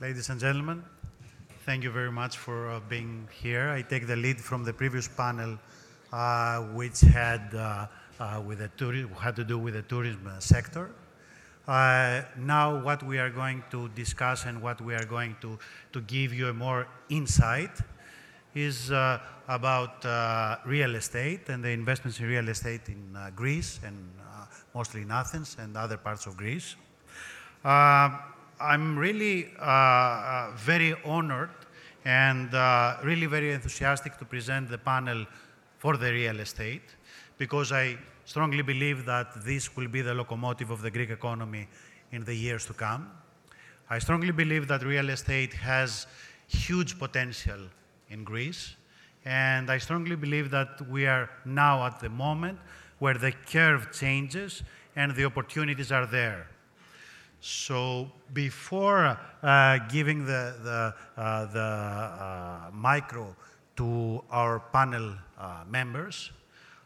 Ladies and gentlemen, thank you very much for uh, being here. I take the lead from the previous panel, uh, which had, uh, uh with the had to do with the tourism uh, sector. Uh, now what we are going to discuss and what we are going to, to give you a more insight is about real estate and the investments in real estate in Greece and mostly in Athens and other parts of Greece. I'm really uh, uh, very honored and uh, really very enthusiastic to present the panel for the real estate because I strongly believe that this will be the locomotive of the Greek economy in the years to come. I strongly believe that real estate has huge potential in Greece, and I strongly believe that we are now at the moment where the curve changes and the opportunities are there. So before uh, giving the, the, uh, the uh, micro to our panel uh, members,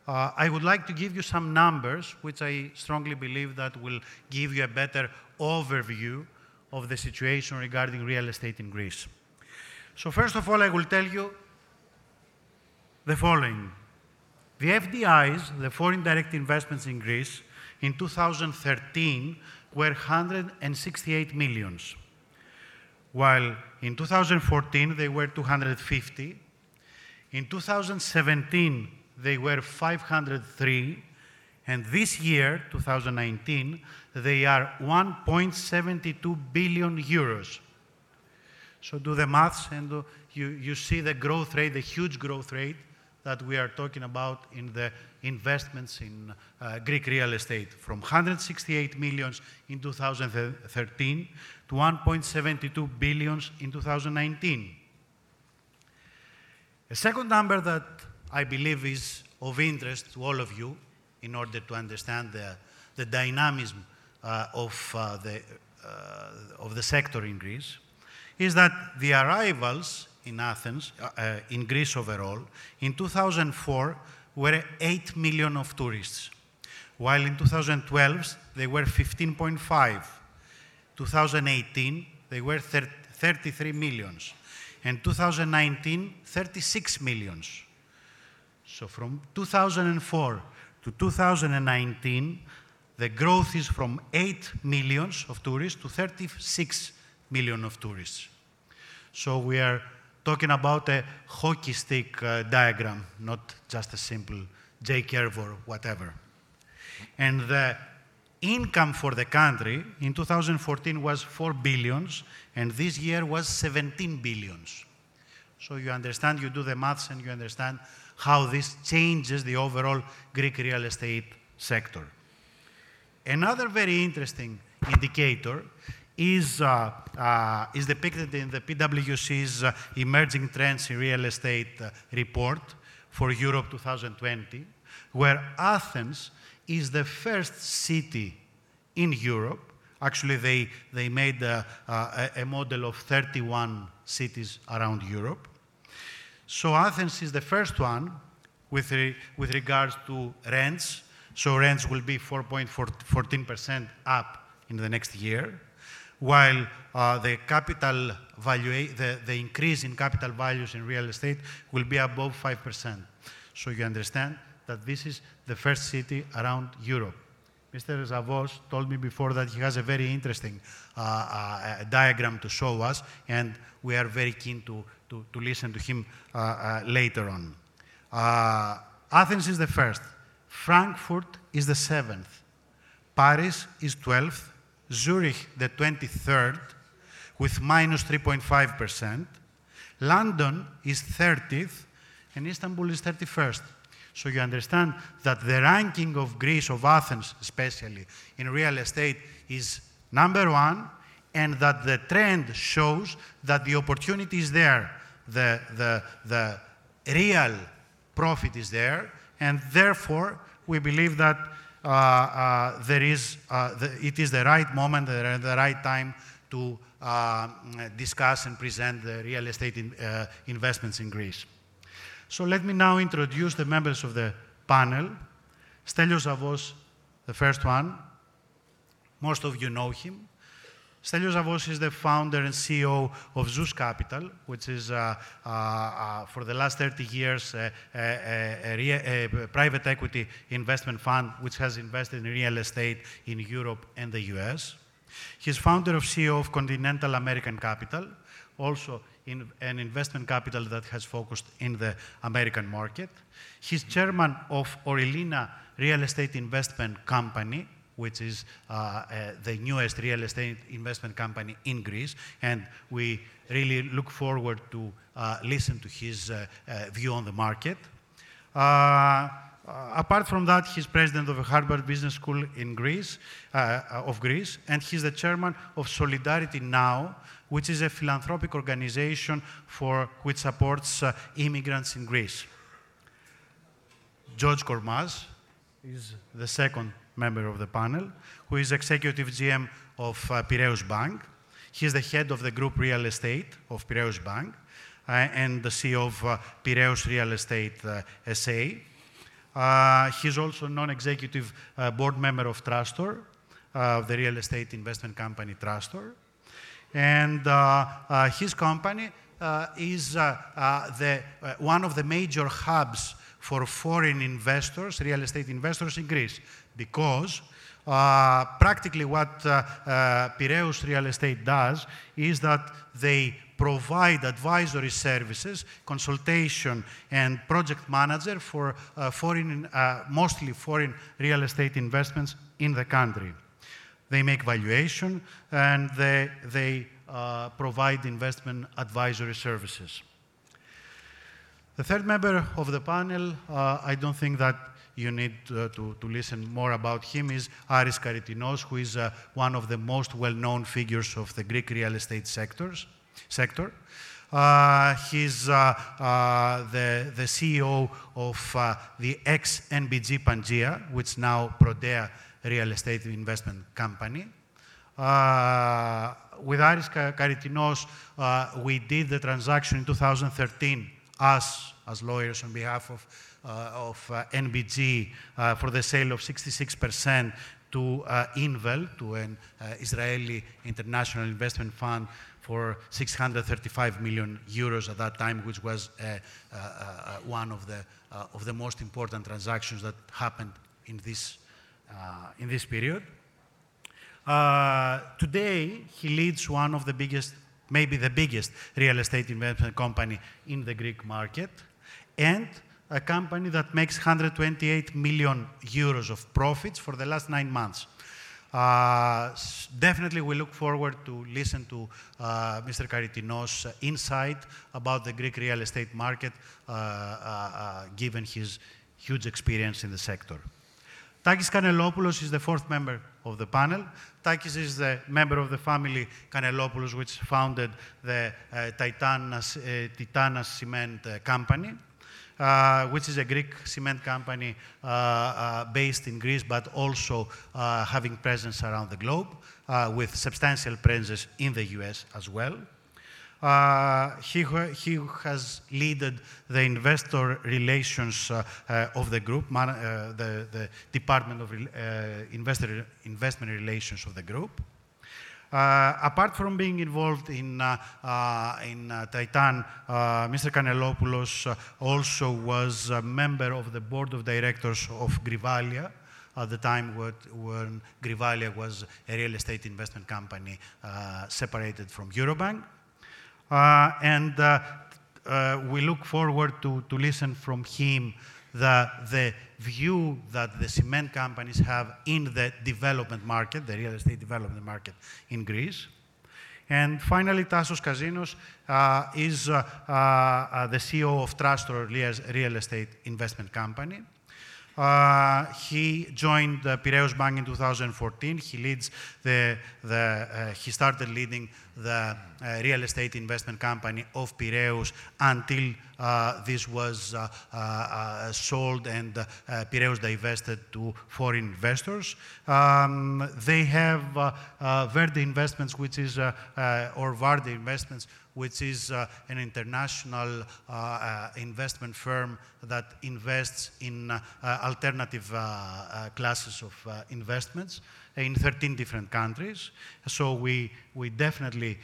uh, I would like to give you some numbers, which I strongly believe that will give you a better overview of the situation regarding real estate in Greece. So first of all, I will tell you the following. The FDIs, the foreign direct investments in Greece, in 2013 were 168 millions, while in 2014 they were 250. In 2017 they were 503, and this year, 2019, they are 1.72 billion euros. So do the maths and you, you see the growth rate, the huge growth rate that we are talking about in the investments in uh, Greek real estate from 168 millions in 2013 to 1.72 billions in 2019. A second number that I believe is of interest to all of you in order to understand the, the dynamism uh, of, uh, the, uh, of the sector in Greece is that the arrivals in Athens, uh, uh, in Greece overall, in 2004 were 8 million of tourists, while in 2012 they were 15.5. 2018 they were 33 millions, and 2019 36 millions. So from 2004 to 2019, the growth is from 8 millions of tourists to 36 million of tourists. So we are talking about a hockey stick uh, diagram, not just a simple J curve or whatever. And the income for the country in 2014 was 4 billions, and this year was 17 billions. So you understand, you do the maths, and you understand how this changes the overall Greek real estate sector. Another very interesting indicator is, uh, uh, is depicted in the PwC's uh, Emerging Trends in Real Estate uh, report for Europe 2020, where Athens is the first city in Europe. Actually, they, they made a, a, a model of 31 cities around Europe. So Athens is the first one with, re, with regards to rents. So rents will be 4.14% up in the next year while uh, the capital value, the, the increase in capital values in real estate will be above 5%. So you understand that this is the first city around Europe. Mr. Zavos told me before that he has a very interesting uh, uh, diagram to show us, and we are very keen to, to, to listen to him uh, uh later on. Uh, Athens is the first. Frankfurt is the seventh. Paris is 12th. Zurich the 23rd with minus 3.5%. London is 30th and Istanbul is 31st. So you understand that the ranking of Greece, of Athens especially, in real estate is number one and that the trend shows that the opportunity is there, the, the, the real profit is there, and therefore we believe that Uh, uh, there is, uh, the, it is the right moment, the, the right time to uh, discuss and present the real estate in, investments in Greece. So let me now introduce the members of the panel. Stelios Zavos, the first one. Most of you know him. Stelios Zavos is the founder and CEO of Zeus Capital, which is, uh, uh, uh, for the last 30 years, a, a, a, private equity investment fund which has invested in real estate in Europe and the US. He's founder of CEO of Continental American Capital, also in an investment capital that has focused in the American market. He's chairman of Orilina Real Estate Investment Company, which is uh, uh, the newest real estate investment company in Greece. And we really look forward to uh, listen to his uh, uh, view on the market. Uh, apart from that, he's president of the Harvard Business School in Greece, of Greece, and he's the chairman of Solidarity Now, which is a philanthropic organization for, which supports immigrants in Greece. George Kormas is the second member of the panel, who is executive GM of uh, Piraeus Bank. He is the head of the group real estate of Piraeus Bank uh, and the CEO of uh, Piraeus Real Estate uh, SA. Uh, he's also non-executive uh, board member of Trastor, of the real estate investment company Trastor. And his company is the, one of the major hubs for foreign investors, real estate investors in Greece because uh, practically what uh, uh, Piraeus Real Estate does is that they provide advisory services, consultation, and project manager for uh, foreign, uh, mostly foreign real estate investments in the country. They make valuation and they, they uh, provide investment advisory services. The third member of the panel, I don't think that you need uh, to, to listen more about him is Aris Karytinos, who is uh, one of the most well-known figures of the Greek real estate sectors, sector. Uh, he's uh, uh, the, the CEO of uh, the ex-NBG Pangea, which is now Prodea Real Estate Investment Company. with Aris Karytinos, we did the transaction in 2013, us as lawyers on behalf of uh, Uh, of uh, NBG uh, for the sale of 66% to uh, Invel, to an uh, Israeli international investment fund for 635 million euros at that time, which was one of the, of the most important transactions that happened in this, in this period. Uh, today, he leads one of the biggest, maybe the biggest real estate investment company in the Greek market. And a company that makes 128 million euros of profits for the last nine months. Uh, definitely, we look forward to listen to uh, Mr. Karytinos' insight about the Greek real estate market, uh, given his huge experience in the sector. Takis Kanellopoulos is the fourth member of the panel. Takis is the member of the family Kanellopoulos, which founded the Titanas Cement Company. Uh, which is a Greek cement company uh, uh, based in Greece, but also uh, having presence around the globe, uh, with substantial presence in the US as well. he, he has led the investor relations of the group, man, the, the, Department of Investor, Investment Relations of the group. Uh, apart from being involved in, uh, uh, in Titan, Mr. Kanellopoulos also was a member of the board of directors of Grivalia, at the time when Grivalia was a real estate investment company uh, separated from Eurobank. Uh, and uh, we look forward to, to listen from him the, the view that the cement companies have in the development market, the real estate development market in Greece. And finally, Tassos Kazinos uh, is uh, uh, the CEO of Trastor Real Estate Investment Company. Uh, he joined the Piraeus Bank in 2014. He leads the, the uh, he started leading the uh, real estate investment company of Piraeus until uh, this was uh, uh sold and Piraeus divested to foreign investors. Um, they have Verde Investments, which is, or Varde Investments, which is uh, an international uh, uh, investment firm that invests in uh, alternative classes of investments in 13 different countries. So we, we definitely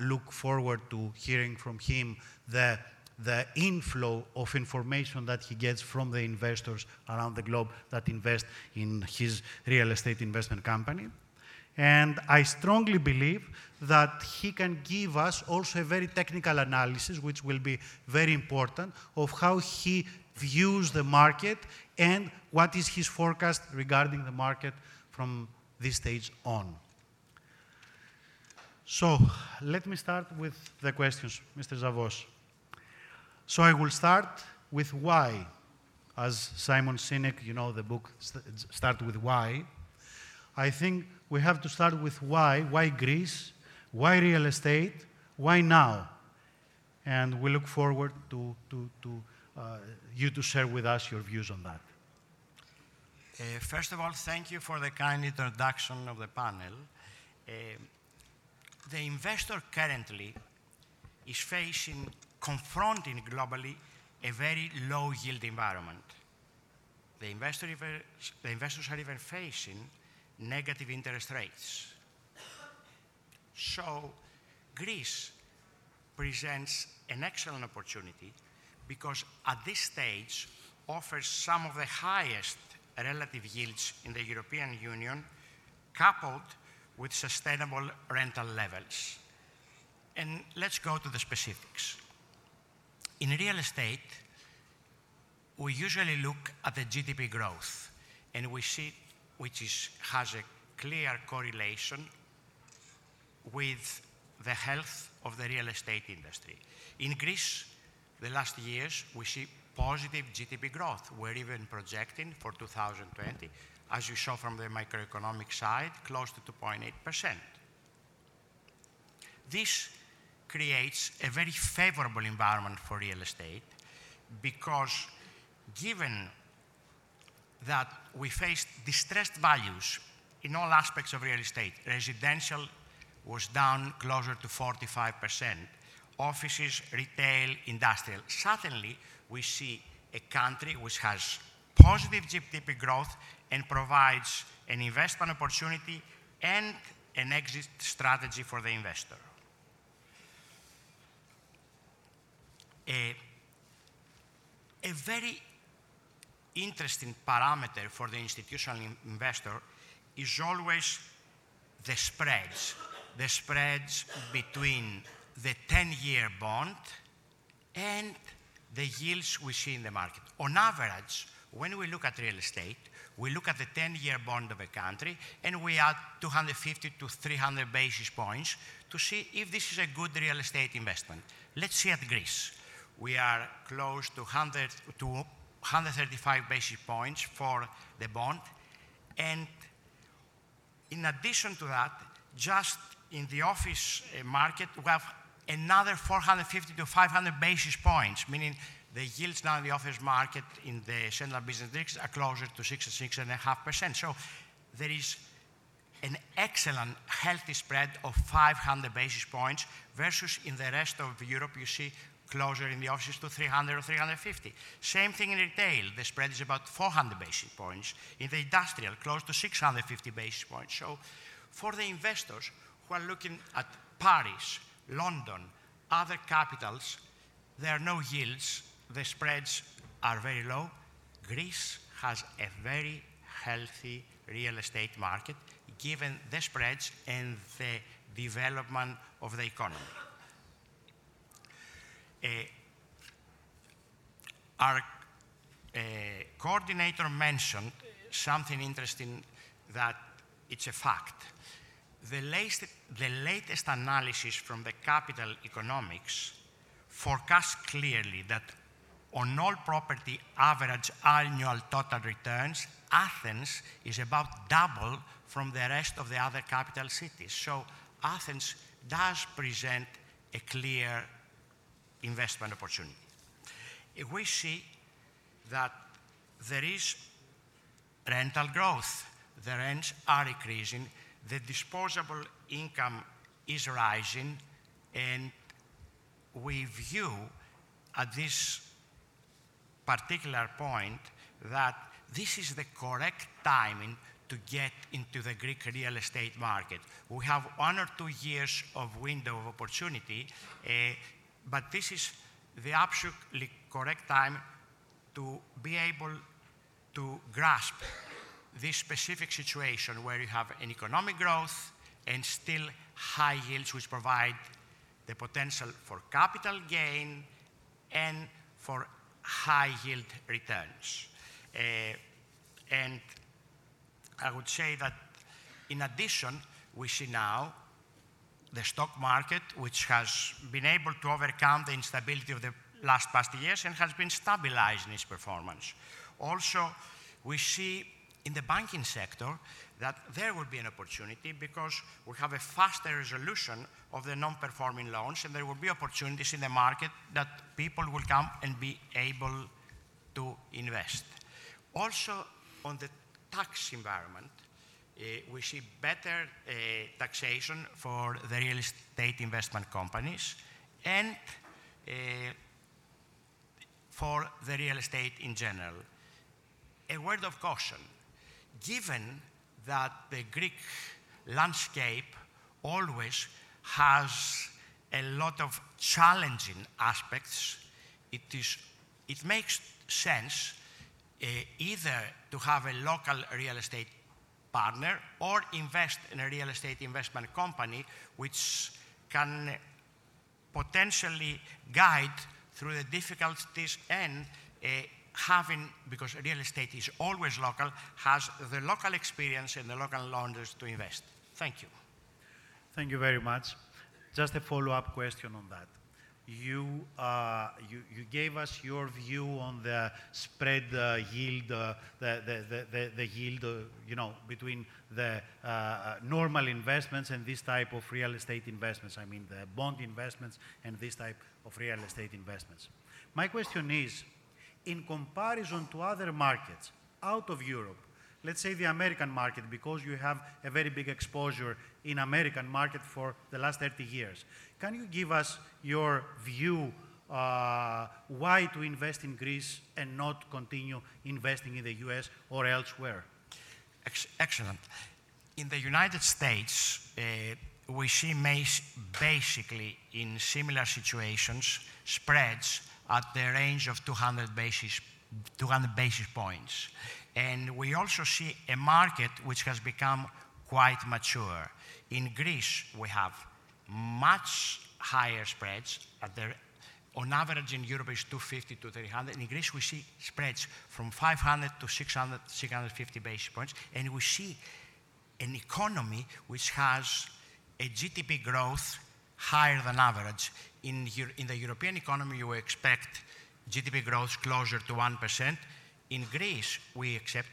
look forward to hearing from him the the inflow of information that he gets from the investors around the globe that invest in his real estate investment company. And I strongly believe that he can give us also a very technical analysis, which will be very important, of how he views the market and what is his forecast regarding the market from this stage on. So let me start with the questions, Mr. Zavos. So I will start with why. As Simon Sinek, you know, the book st start with why. I think we have to start with why. Why Greece? Why real estate? Why now? And we look forward to, to, to uh, you to share with us your views on that. Uh, first of all, thank you for the kind introduction of the panel. Uh, the investor currently is facing, confronting globally, a very low yield environment. The, investor, the investors are even facing negative interest rates. So Greece presents an excellent opportunity because at this stage offers some of the highest relative yields in the European Union coupled with sustainable rental levels. And let's go to the specifics. In real estate, we usually look at the GDP growth and we see which is, has a clear correlation with the health of the real estate industry. In Greece, the last years, we see positive GDP growth. We're even projecting for 2020, as you saw from the macroeconomic side, close to 2.8%. This creates a very favorable environment for real estate because given that we faced distressed values in all aspects of real estate. Residential was down closer to 45%. Offices, retail, industrial. Suddenly, we see a country which has positive GDP growth and provides an investment opportunity and an exit strategy for the investor. A, a very interesting parameter for the institutional investor is always the spreads, the spreads between the 10-year bond and the yields we see in the market. On average, when we look at real estate, we look at the 10-year bond of a country and we add 250 to 300 basis points to see if this is a good real estate investment. Let's see at Greece. We are close to 100 to 135 basis points for the bond. And in addition to that, just in the office uh, market, we have another 450 to 500 basis points, meaning the yields now in the office market in the central business districts are closer to 6 to 6.5%. So there is an excellent healthy spread of 500 basis points versus in the rest of Europe you see closer in the offices to 300 or 350. Same thing in retail. The spread is about 400 basis points. In the industrial, close to 650 basis points. So for the investors who are looking at Paris, London, other capitals, there are no yields. The spreads are very low. Greece has a very healthy real estate market given the spreads and the development of the economy. Our coordinator mentioned something interesting that it's a fact. The latest, the latest analysis from the capital economics forecasts clearly that on all property average annual total returns, Athens is about double from the rest of the other capital cities. So Athens does present a clear investment opportunity. We see that there is rental growth, the rents are increasing, the disposable income is rising, and we view at this particular point that this is the correct timing to get into the Greek real estate market. We have one or two years of window of opportunity, uh, but this is the absolutely correct time to be able to grasp this specific situation where you have an economic growth and still high yields which provide the potential for capital gain and for high yield returns. Uh, and I would say that in addition, we see now the stock market, which has been able to overcome the instability of the last past years and has been stabilizing its performance. Also, we see in the banking sector that there will be an opportunity because we have a faster resolution of the non-performing loans and there will be opportunities in the market that people will come and be able to invest. Also, on the tax environment, we see better uh, taxation for the real estate investment companies and uh, for the real estate in general. A word of caution, given that the Greek landscape always has a lot of challenging aspects, it, is, it makes sense uh, either to have a local real estate partner or invest in a real estate investment company which can potentially guide through the difficulties and uh, having, because real estate is always local, has the local experience and the local knowledge to invest. Thank you. Thank you very much. Just a follow-up question on that. You, uh, you, you, gave us your view on the spread uh, yield, uh, the, the, the, the, yield, uh, you know, between the uh, uh, normal investments and this type of real estate investments. I mean, the bond investments and this type of real estate investments. My question is, in comparison to other markets out of Europe, let's say the American market, because you have a very big exposure in American market for the last 30 years. Can you give us your view uh, why to invest in Greece and not continue investing in the US or elsewhere? Ex excellent. In the United States, uh, we see basically in similar situations spreads at the range of 200 basis, 200 basis points. And we also see a market which has become quite mature. In Greece, we have much higher spreads. On average in Europe it's 250 to 300. In Greece, we see spreads from 500 to 600, 650 basis points. And we see an economy which has a GDP growth higher than average. In, in the European economy, you expect GDP growth closer to 1%. In Greece, we, accept,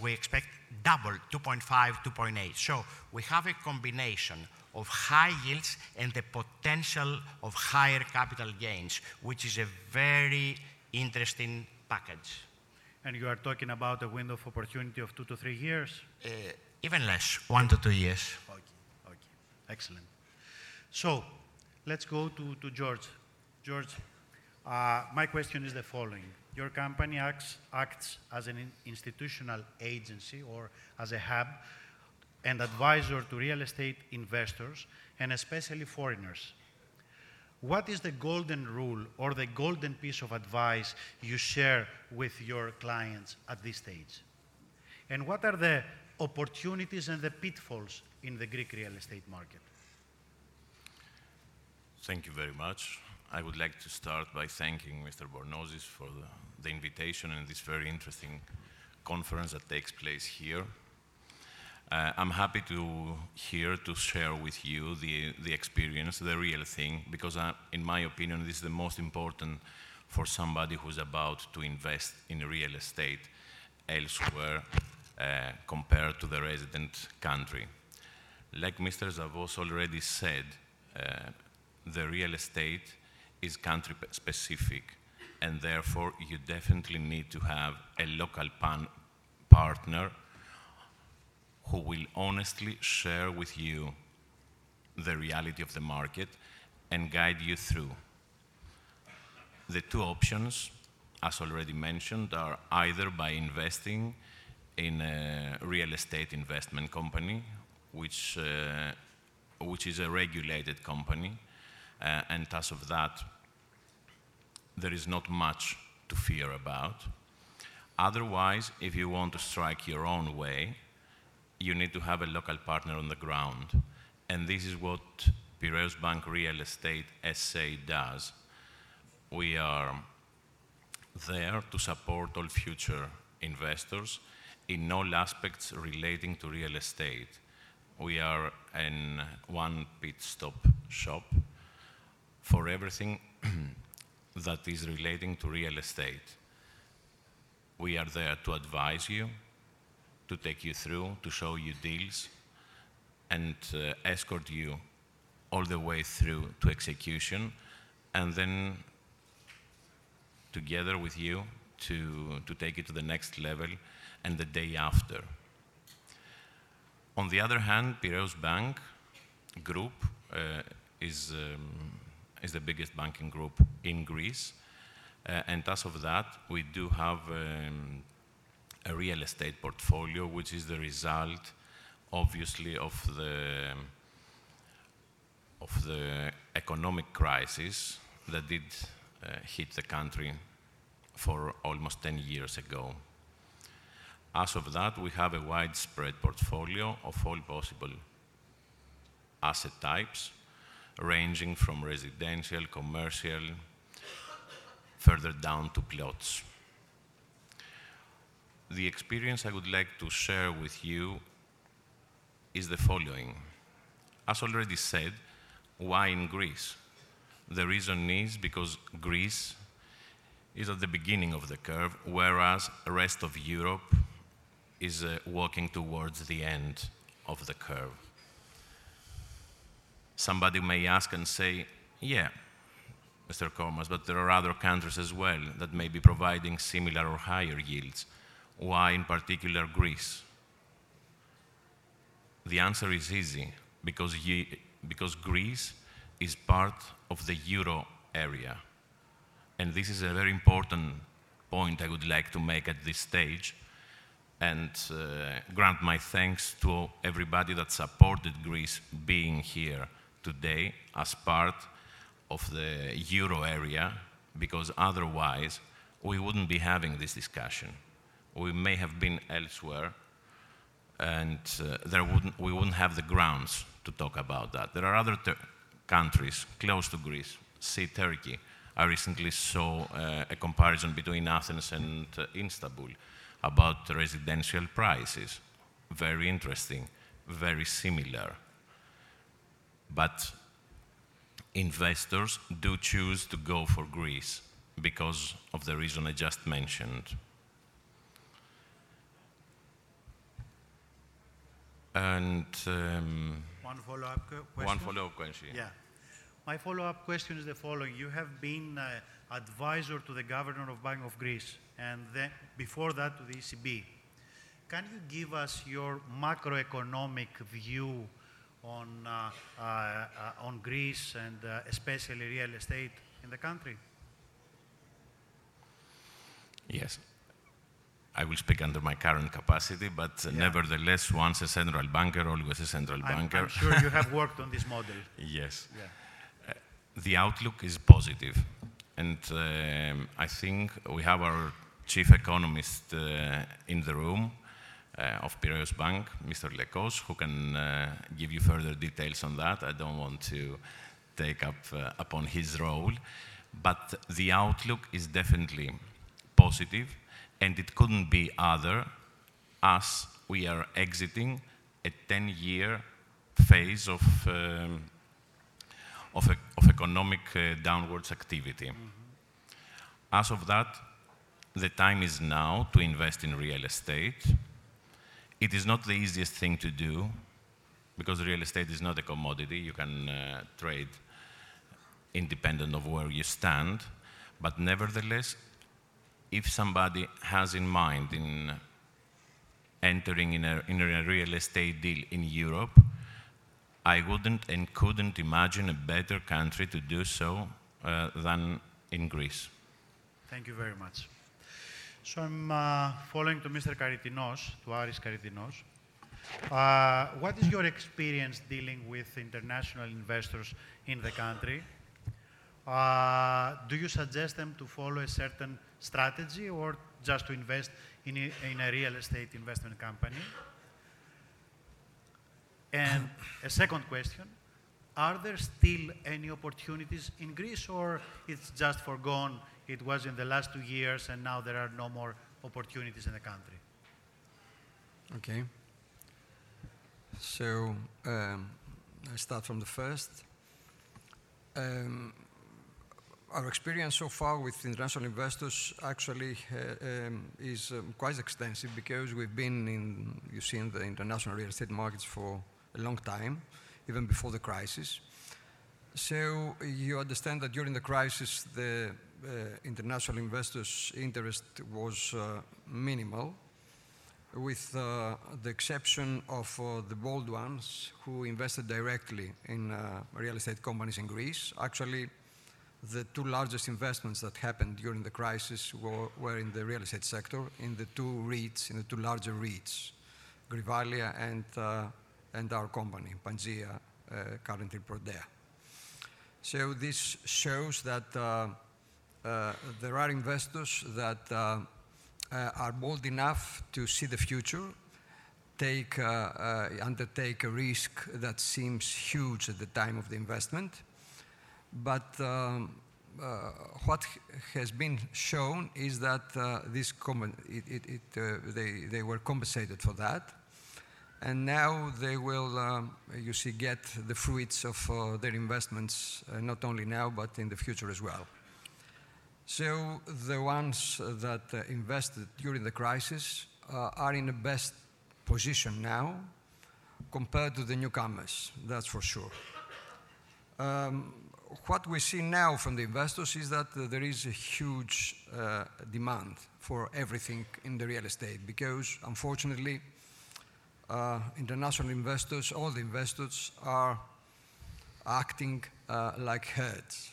we expect double, 2.5, 2.8. So we have a combination of high yields and the potential of higher capital gains, which is a very interesting package. And you are talking about a window of opportunity of two to three years? Uh, even less, one to two years. Okay, okay, excellent. So let's go to, to George. George, uh, my question is the following. Your company acts, acts as an institutional agency or as a hub and advisor to real estate investors and especially foreigners. What is the golden rule or the golden piece of advice you share with your clients at this stage? And what are the opportunities and the pitfalls in the Greek real estate market? Thank you very much. I would like to start by thanking Mr. Bornozis for the, the invitation and this very interesting conference that takes place here. Uh, I'm happy to here to share with you the, the experience, the real thing, because I, in my opinion, this is the most important for somebody who's about to invest in real estate elsewhere uh, compared to the resident country. Like Mr. Zavos already said, uh, the real estate is country specific and therefore you definitely need to have a local partner who will honestly share with you the reality of the market and guide you through. the two options, as already mentioned, are either by investing in a real estate investment company, which, uh, which is a regulated company, uh, and as of that, there is not much to fear about. Otherwise, if you want to strike your own way, you need to have a local partner on the ground. And this is what Piraeus Bank Real Estate SA does. We are there to support all future investors in all aspects relating to real estate. We are an one pit stop shop for everything that is relating to real estate. We are there to advise you, to take you through, to show you deals, and uh, escort you all the way through to execution, and then together with you to, to take it to the next level and the day after. On the other hand, Piraeus Bank Group uh, is, um, is the biggest banking group in Greece. Uh, and as of that, we do have um, a real estate portfolio, which is the result, obviously, of the, of the economic crisis that did uh, hit the country for almost 10 years ago. As of that, we have a widespread portfolio of all possible asset types, ranging from residential, commercial, further down to plots. The experience I would like to share with you is the following. As already said, why in Greece? The reason is because Greece is at the beginning of the curve, whereas the rest of Europe is uh, walking towards the end of the curve. Somebody may ask and say, yeah, Mr. Kormas, but there are other countries as well that may be providing similar or higher yields. Why, in particular, Greece? The answer is easy because, because Greece is part of the euro area. And this is a very important point I would like to make at this stage and uh, grant my thanks to everybody that supported Greece being here today as part of the euro area, because otherwise we wouldn't be having this discussion. We may have been elsewhere, and uh, there wouldn't, we wouldn't have the grounds to talk about that. There are other countries close to Greece, see Turkey. I recently saw uh, a comparison between Athens and uh, Istanbul about residential prices. Very interesting, very similar. But investors do choose to go for Greece because of the reason I just mentioned. And um, one follow-up question. One follow-up question. Yeah. My follow-up question is the following: You have been uh, advisor to the governor of Bank of Greece, and then before that to the ECB. Can you give us your macroeconomic view on, uh, uh, on Greece and uh, especially real estate in the country? Yes. I will speak under my current capacity, but yeah. nevertheless, once a central banker, always a central I'm, banker. I'm sure you have worked on this model. Yes. Yeah. Uh, the outlook is positive. And um, I think we have our chief economist uh, in the room of Piraeus Bank, Mr. Lekkos, who can uh, give you further details on that. I don't want to take up uh, upon his role. But the outlook is definitely positive, and it couldn't be other as we are exiting a 10-year phase of um, of, of economic uh, downwards activity. Mm -hmm. As of that, the time is now to invest in real estate. It is not the easiest thing to do because real estate is not a commodity. You can uh, trade independent of where you stand. But nevertheless, if somebody has in mind in entering in a, in a real estate deal in Europe, I wouldn't and couldn't imagine a better country to do so uh, than in Greece. Thank you very much. So I'm uh, following to Mr. Karytinos, to Aris Karytinos. Uh, what is your experience dealing with international investors in the country? Uh, do you suggest them to follow a certain strategy or just to invest in a, in a real estate investment company? And a second question, are there still any opportunities in Greece or it's just forgone, it was in the last two years and now there are no more opportunities in the country? Okay. So um, I start from the first. Um, our experience so far with international investors actually uh, um, is um, quite extensive because we've been in, you see, in the international real estate markets for a long time, even before the crisis. So you understand that during the crisis, the international investors' interest was uh, minimal, with uh, the exception of uh, the bold ones who invested directly in uh, real estate companies in Greece. Actually, the two largest investments that happened during the crisis were, in the real estate sector, in the two REITs, in the two larger REITs, Grivalia and, uh, our company, Pangea, uh, currently Prodea. So this shows that uh, uh, there are investors that uh, uh, are bold enough to see the future, take, uh, uh, undertake a risk that seems huge at the time of the investment. But um, uh, what has been shown is that uh, this it, it, it, uh, they, they were compensated for that. And now they will, um, you see, get the fruits of uh, their investments, not only now, but in the future as well. So the ones that uh, invested during the crisis uh, are in the best position now compared to the newcomers, that's for sure. Um, what we see now from the investors is that there is a huge uh, demand for everything in the real estate because, unfortunately, international investors, all the investors, are acting like herds.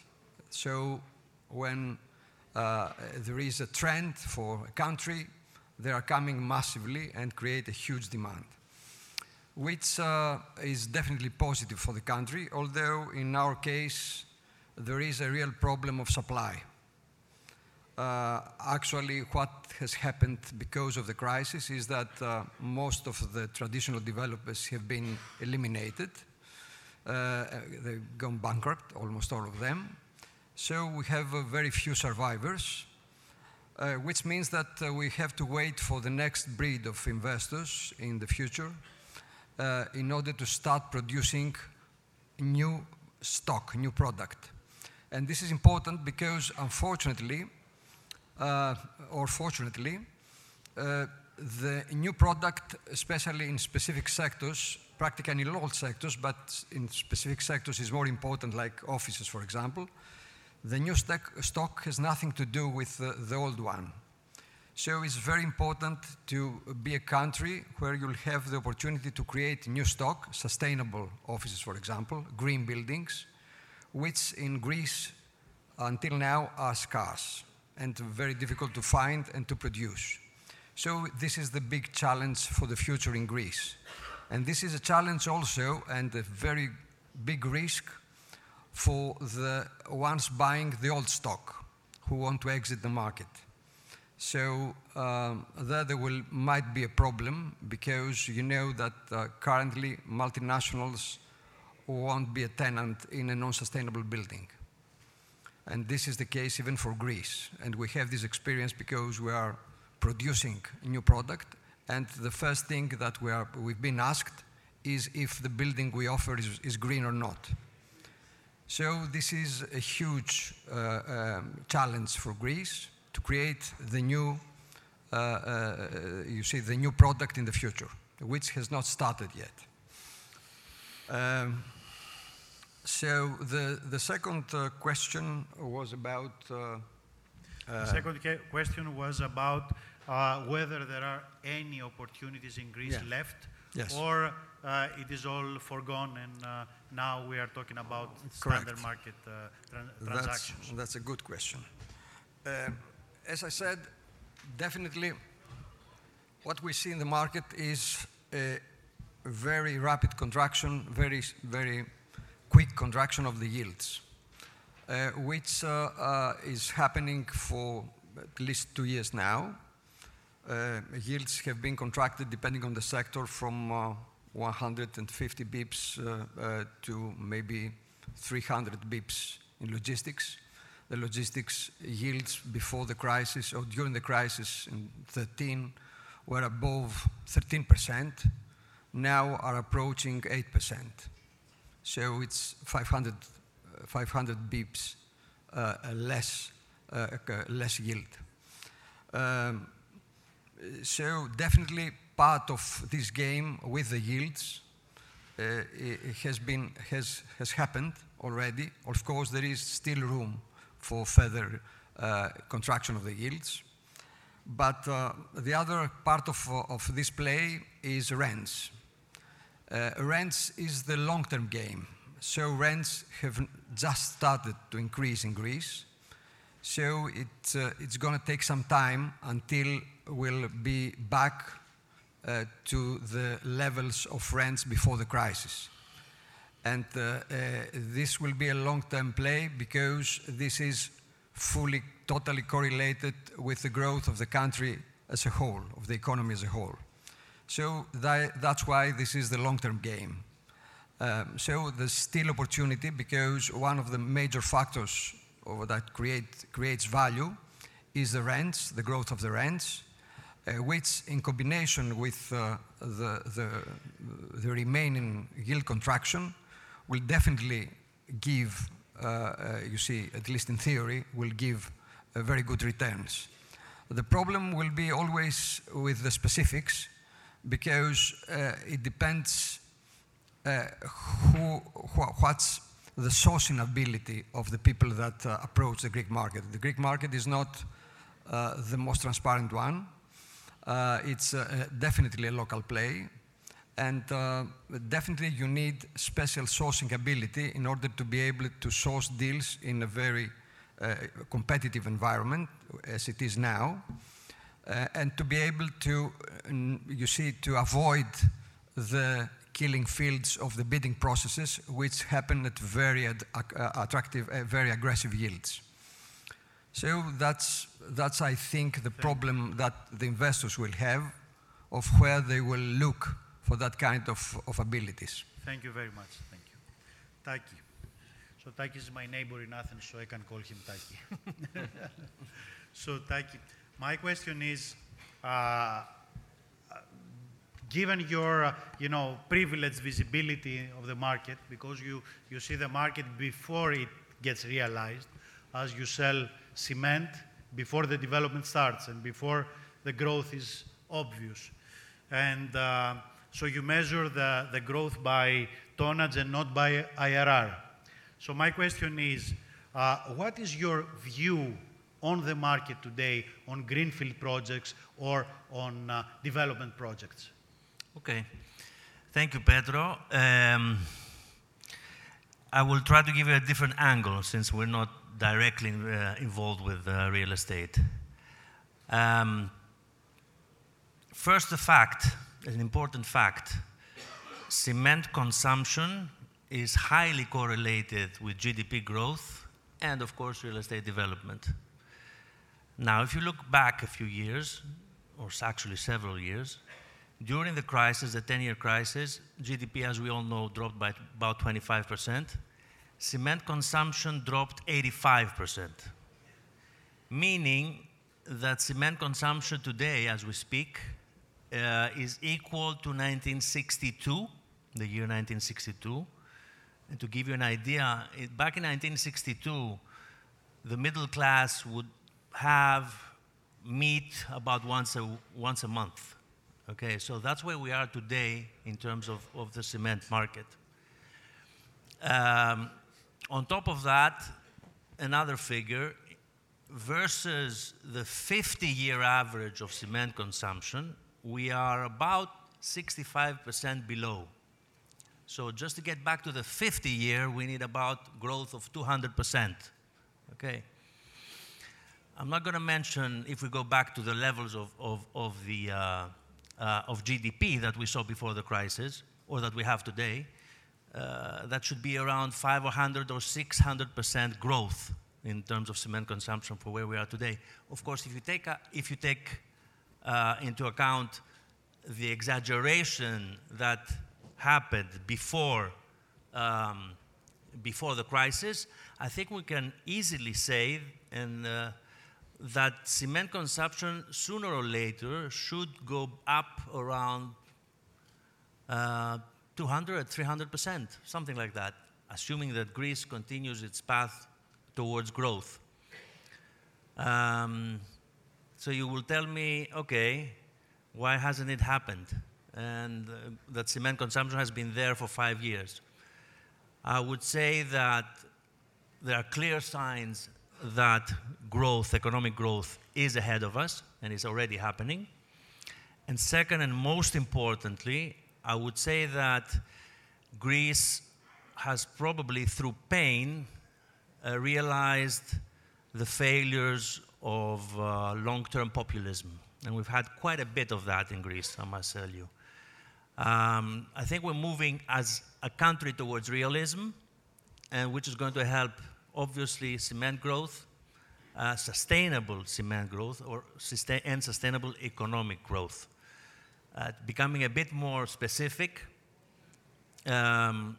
So when uh, there is a trend for a country, they are coming massively and create a huge demand, which uh, is definitely positive for the country, although in our case, there is a real problem of supply. Uh, actually, what has happened because of the crisis is that uh, most of the traditional developers have been eliminated. Uh, they've gone bankrupt, almost all of them. So we have uh, very few survivors, uh, which means that uh, we have to wait for the next breed of investors in the future in order to start producing new stock, new product. And this is important because unfortunately, or fortunately, the new product, especially in specific sectors, practically in all sectors, but in specific sectors is more important, like offices, for example, the new stock has nothing to do with the, old one. So it's very important to be a country where you'll have the opportunity to create new stock, sustainable offices, for example, green buildings, which in Greece until now are scarce and very difficult to find and to produce. So this is the big challenge for the future in Greece. And this is a challenge also and a very big risk for the ones buying the old stock who want to exit the market. So um, there, there will, might be a problem because you know that uh, currently multinationals won't be a tenant in a non-sustainable building. And this is the case even for Greece. And we have this experience because we are producing new product. And the first thing that we are, we've been asked is if the building we offer is, is green or not. So this is a huge uh, um, challenge for Greece to create the new, uh, uh, you see, the new product in the future, which has not started yet. Um, so the, the second uh, question was about... Uh, the second question was about uh, whether there are any opportunities in Greece yeah. left Yes. or uh, it is all foregone and uh, now we are talking about Correct. standard market uh, tran That's, transactions. that's a good question. Uh, as I said, definitely what we see in the market is a very rapid contraction, very, very quick contraction of the yields, uh, which uh, uh, is happening for at least two years now. Uh, yields have been contracted depending on the sector from uh, 150 bips uh, to maybe 300 bips in logistics. The logistics yields before the crisis or during the crisis in 13 were above 13%, now are approaching 8%. So it's 500, uh, 500 bips uh, less, uh, less yield. Um, so definitely part of this game with the yields uh, has been has has happened already. Of course, there is still room for further uh, contraction of the yields. But uh, the other part of, this play is rents. Rents is the long-term game. So rents have just started to increase in Greece. So it, it's going to take some time until we'll be back uh, to the levels of rents before the crisis. And uh, uh, this will be a long-term play because this is fully, totally correlated with the growth of the country as a whole, of the economy as a whole. So that, that's why this is the long-term game. Um, so there's still opportunity because one of the major factors that create, creates value is the rents, the growth of the rents, which in combination with uh, the, the, the, remaining yield contraction will definitely give, uh, uh you see, at least in theory, will give uh, very good returns. The problem will be always with the specifics because uh, it depends who, wh what's the sourcing ability of the people that approach the Greek market. The Greek market is not the most transparent one. Uh, it's uh, definitely a local play. And uh, definitely you need special sourcing ability in order to be able to source deals in a very competitive environment as it is now. Uh, and to be able to, you see, to avoid the killing fields of the bidding processes, which happen at very uh, attractive, uh, very aggressive yields. So that's, that's, I think, the problem that the investors will have of where they will look for that kind of, of abilities. Thank you very much. Thank you. Taki. So Taki is my neighbor in Athens, so I can call him Taki. so Taki, my question is, uh, given your, uh, you know, privileged visibility of the market, because you, you see the market before it gets realized, as you sell cement before the development starts and before the growth is obvious. And uh, so you measure the, the growth by tonnage and not by IRR. So my question is, uh, what is your view on the market today on greenfield projects or on uh, development projects? Okay. Thank you, Pedro. Um, I will try to give you a different angle since we're not directly uh, involved with uh, real estate. Um, first, a fact, an important fact cement consumption is highly correlated with GDP growth and, of course, real estate development. Now, if you look back a few years, or actually several years, during the crisis, the 10 year crisis, GDP, as we all know, dropped by about 25% cement consumption dropped 85%, meaning that cement consumption today, as we speak, uh, is equal to 1962, the year 1962. And to give you an idea, it, back in 1962, the middle class would have meat about once a, once a month. Okay, so that's where we are today in terms of, of the cement market. Um, on top of that, another figure versus the 50 year average of cement consumption, we are about 65% below. So just to get back to the 50 year, we need about growth of 200%. Okay. I'm not going to mention if we go back to the levels of, of, of the, uh, uh, of GDP that we saw before the crisis or that we have today. Uh, that should be around 500 or 600 percent growth in terms of cement consumption for where we are today. Of course, if you take, a, if you take uh, into account the exaggeration that happened before, um, before the crisis, I think we can easily say and, uh, that cement consumption sooner or later should go up around uh, 200, 300%, something like that, assuming that Greece continues its path towards growth. Um, so you will tell me, okay, why hasn't it happened? And uh, that cement consumption has been there for five years. I would say that there are clear signs that growth, economic growth, is ahead of us and is already happening. And second, and most importantly, I would say that Greece has probably, through pain, uh, realized the failures of uh, long term populism. And we've had quite a bit of that in Greece, I must tell you. Um, I think we're moving as a country towards realism, and which is going to help, obviously, cement growth, uh, sustainable cement growth, or sustain and sustainable economic growth. Uh, becoming a bit more specific, um,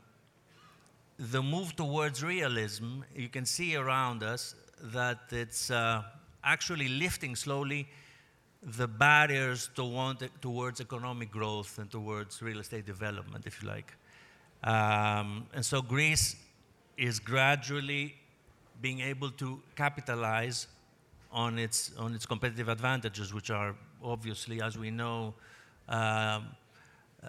the move towards realism, you can see around us that it's uh, actually lifting slowly the barriers to towards economic growth and towards real estate development, if you like. Um, and so Greece is gradually being able to capitalize on its, on its competitive advantages, which are obviously, as we know, um, uh,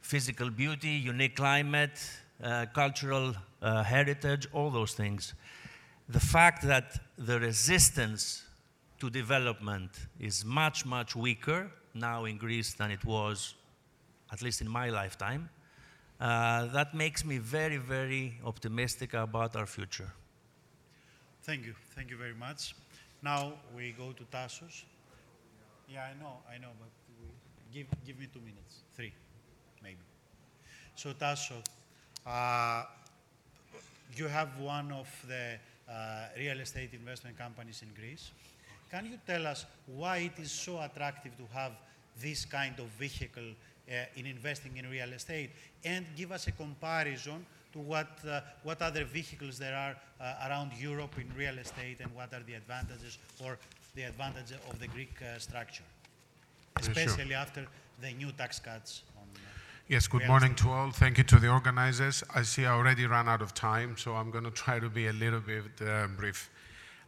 physical beauty, unique climate, uh, cultural uh, heritage, all those things. The fact that the resistance to development is much, much weaker now in Greece than it was, at least in my lifetime, uh, that makes me very, very optimistic about our future. Thank you. Thank you very much. Now we go to Tassos. Yeah, I know, I know, but give, give me two minutes, three, maybe. So Tasso, uh, you have one of the uh, real estate investment companies in Greece. Can you tell us why it is so attractive to have this kind of vehicle uh, in investing in real estate and give us a comparison to what, uh, what other vehicles there are uh, around Europe in real estate and what are the advantages or the advantages of the Greek uh, structure, especially after the new tax cuts Yes, good morning to all. Thank you to the organizers. I see I already ran out of time, so I'm going to try to be a little bit uh, brief.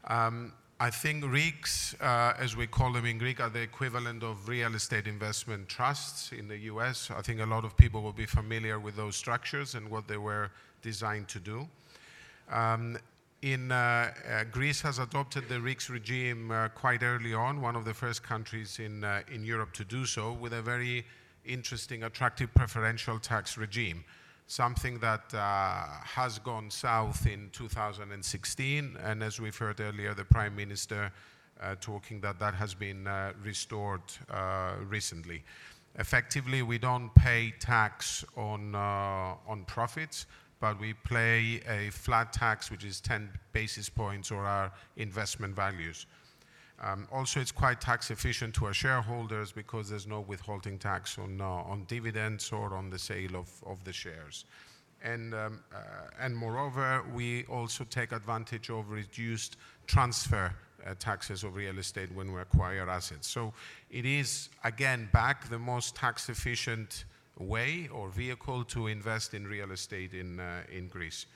Um, I think REITs, uh, as we call them in Greek, are the equivalent of real estate investment trusts in the US. I think a lot of people will be familiar with those structures and what they were designed to do. Um, in uh, uh, Greece has adopted the REITs regime uh, quite early on, one of the first countries in, uh, in Europe to do so, with a very interesting, attractive preferential tax regime, something that uh, has gone south in 2016. And as we've heard earlier, the Prime Minister uh, talking that that has been restored recently. Effectively, we don't pay tax on, on profits, but we pay a flat tax, which is 10 basis points or our investment values. Um, also, it's quite tax efficient to our shareholders because there's no withholding tax on, uh, on dividends or on the sale of, of the shares. And, um, uh, and moreover, we also take advantage of reduced transfer uh, taxes of real estate when we acquire assets. So it is, again, back the most tax efficient way or vehicle to invest in real estate in, uh, in Greece.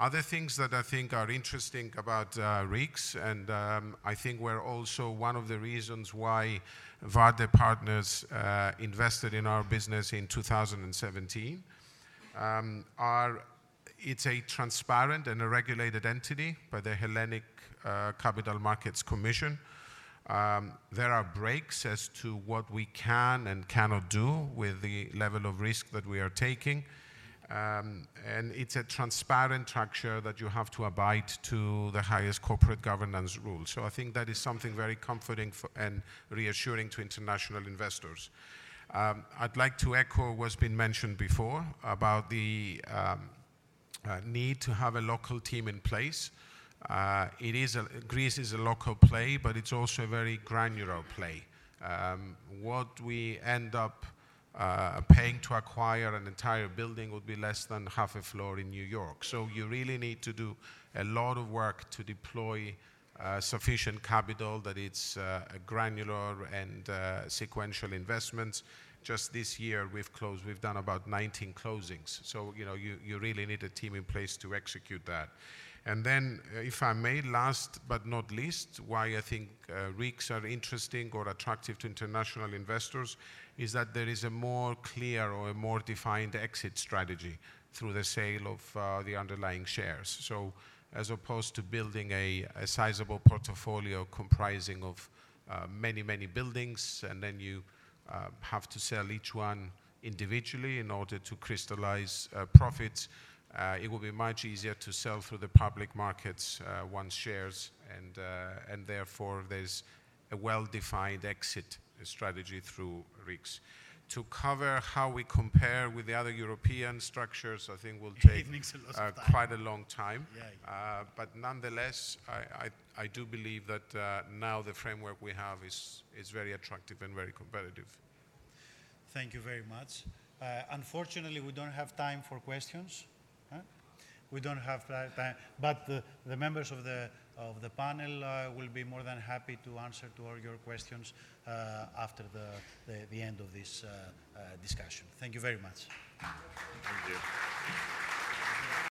Other things that I think are interesting about uh, REITs, and um, I think were also one of the reasons why Värde Partners uh, invested in our business in 2017, um, are it's a transparent and a regulated entity by the Hellenic uh, Capital Markets Commission. Um, there are brakes as to what we can and cannot do with the level of risk that we are taking. Um, and it's a transparent structure that you have to abide to the highest corporate governance rules. So I think that is something very comforting for, and reassuring to international investors. Um, I'd like to echo what's been mentioned before about the um, uh, need to have a local team in place. Uh, it is a, Greece is a local play, but it's also a very granular play. Um, what we end up uh, paying to acquire an entire building would be less than half a floor in New York. So you really need to do a lot of work to deploy uh, sufficient capital that it's uh, granular and uh, sequential investments. Just this year, we've closed, we've done about 19 closings. So, you know, you, you really need a team in place to execute that. And then, uh, if I may, last but not least, why I think uh, are interesting or attractive to international investors is that there is a more clear or a more defined exit strategy through the sale of uh, the underlying shares. So, as opposed to building a, a sizable portfolio comprising of uh, many, many buildings, and then you uh, have to sell each one individually in order to crystallize uh, profits. Uh, it will be much easier to sell through the public markets uh, one's shares, and, uh, and therefore there's a well-defined exit strategy through REITs. To cover how we compare with the other European structures, I think will take a uh, quite a long time. Yeah. Uh, but nonetheless, I, I, I do believe that uh, now the framework we have is, is very attractive and very competitive. Thank you very much. Uh, unfortunately, we don't have time for questions. We don't have ti- time, but the, the members of the, of the panel uh, will be more than happy to answer to all your questions uh, after the, the, the end of this uh, uh, discussion. Thank you very much. Thank you.